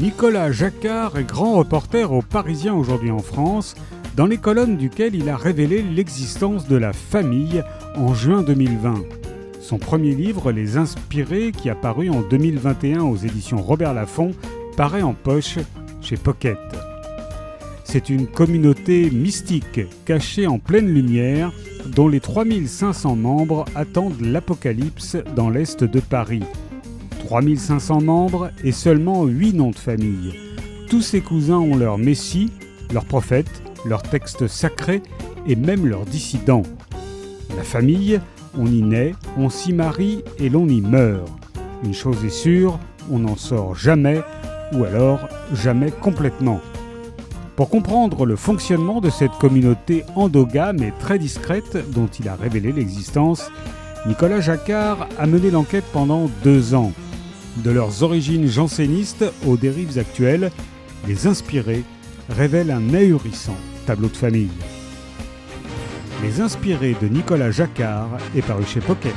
Nicolas Jacquard est grand reporter au Parisien aujourd'hui en France, dans les colonnes duquel il a révélé l'existence de la famille en juin 2020. Son premier livre, Les Inspirés, qui a paru en 2021 aux éditions Robert Laffont, paraît en poche chez Pocket. C'est une communauté mystique, cachée en pleine lumière, dont les 3500 membres attendent l'apocalypse dans l'est de Paris. 3500 membres et seulement 8 noms de famille. Tous ses cousins ont leur messie, leur prophète, leur texte sacré et même leur dissident. La famille, on y naît, on s'y marie et l'on y meurt. Une chose est sûre, on n'en sort jamais, ou alors jamais complètement. Pour comprendre le fonctionnement de cette communauté endogame et très discrète dont il a révélé l'existence, Nicolas Jacquard a mené l'enquête pendant deux ans. De leurs origines jansénistes aux dérives actuelles, les inspirés révèlent un ahurissant tableau de famille. Les inspirés de Nicolas Jacquard est paru chez Pocket.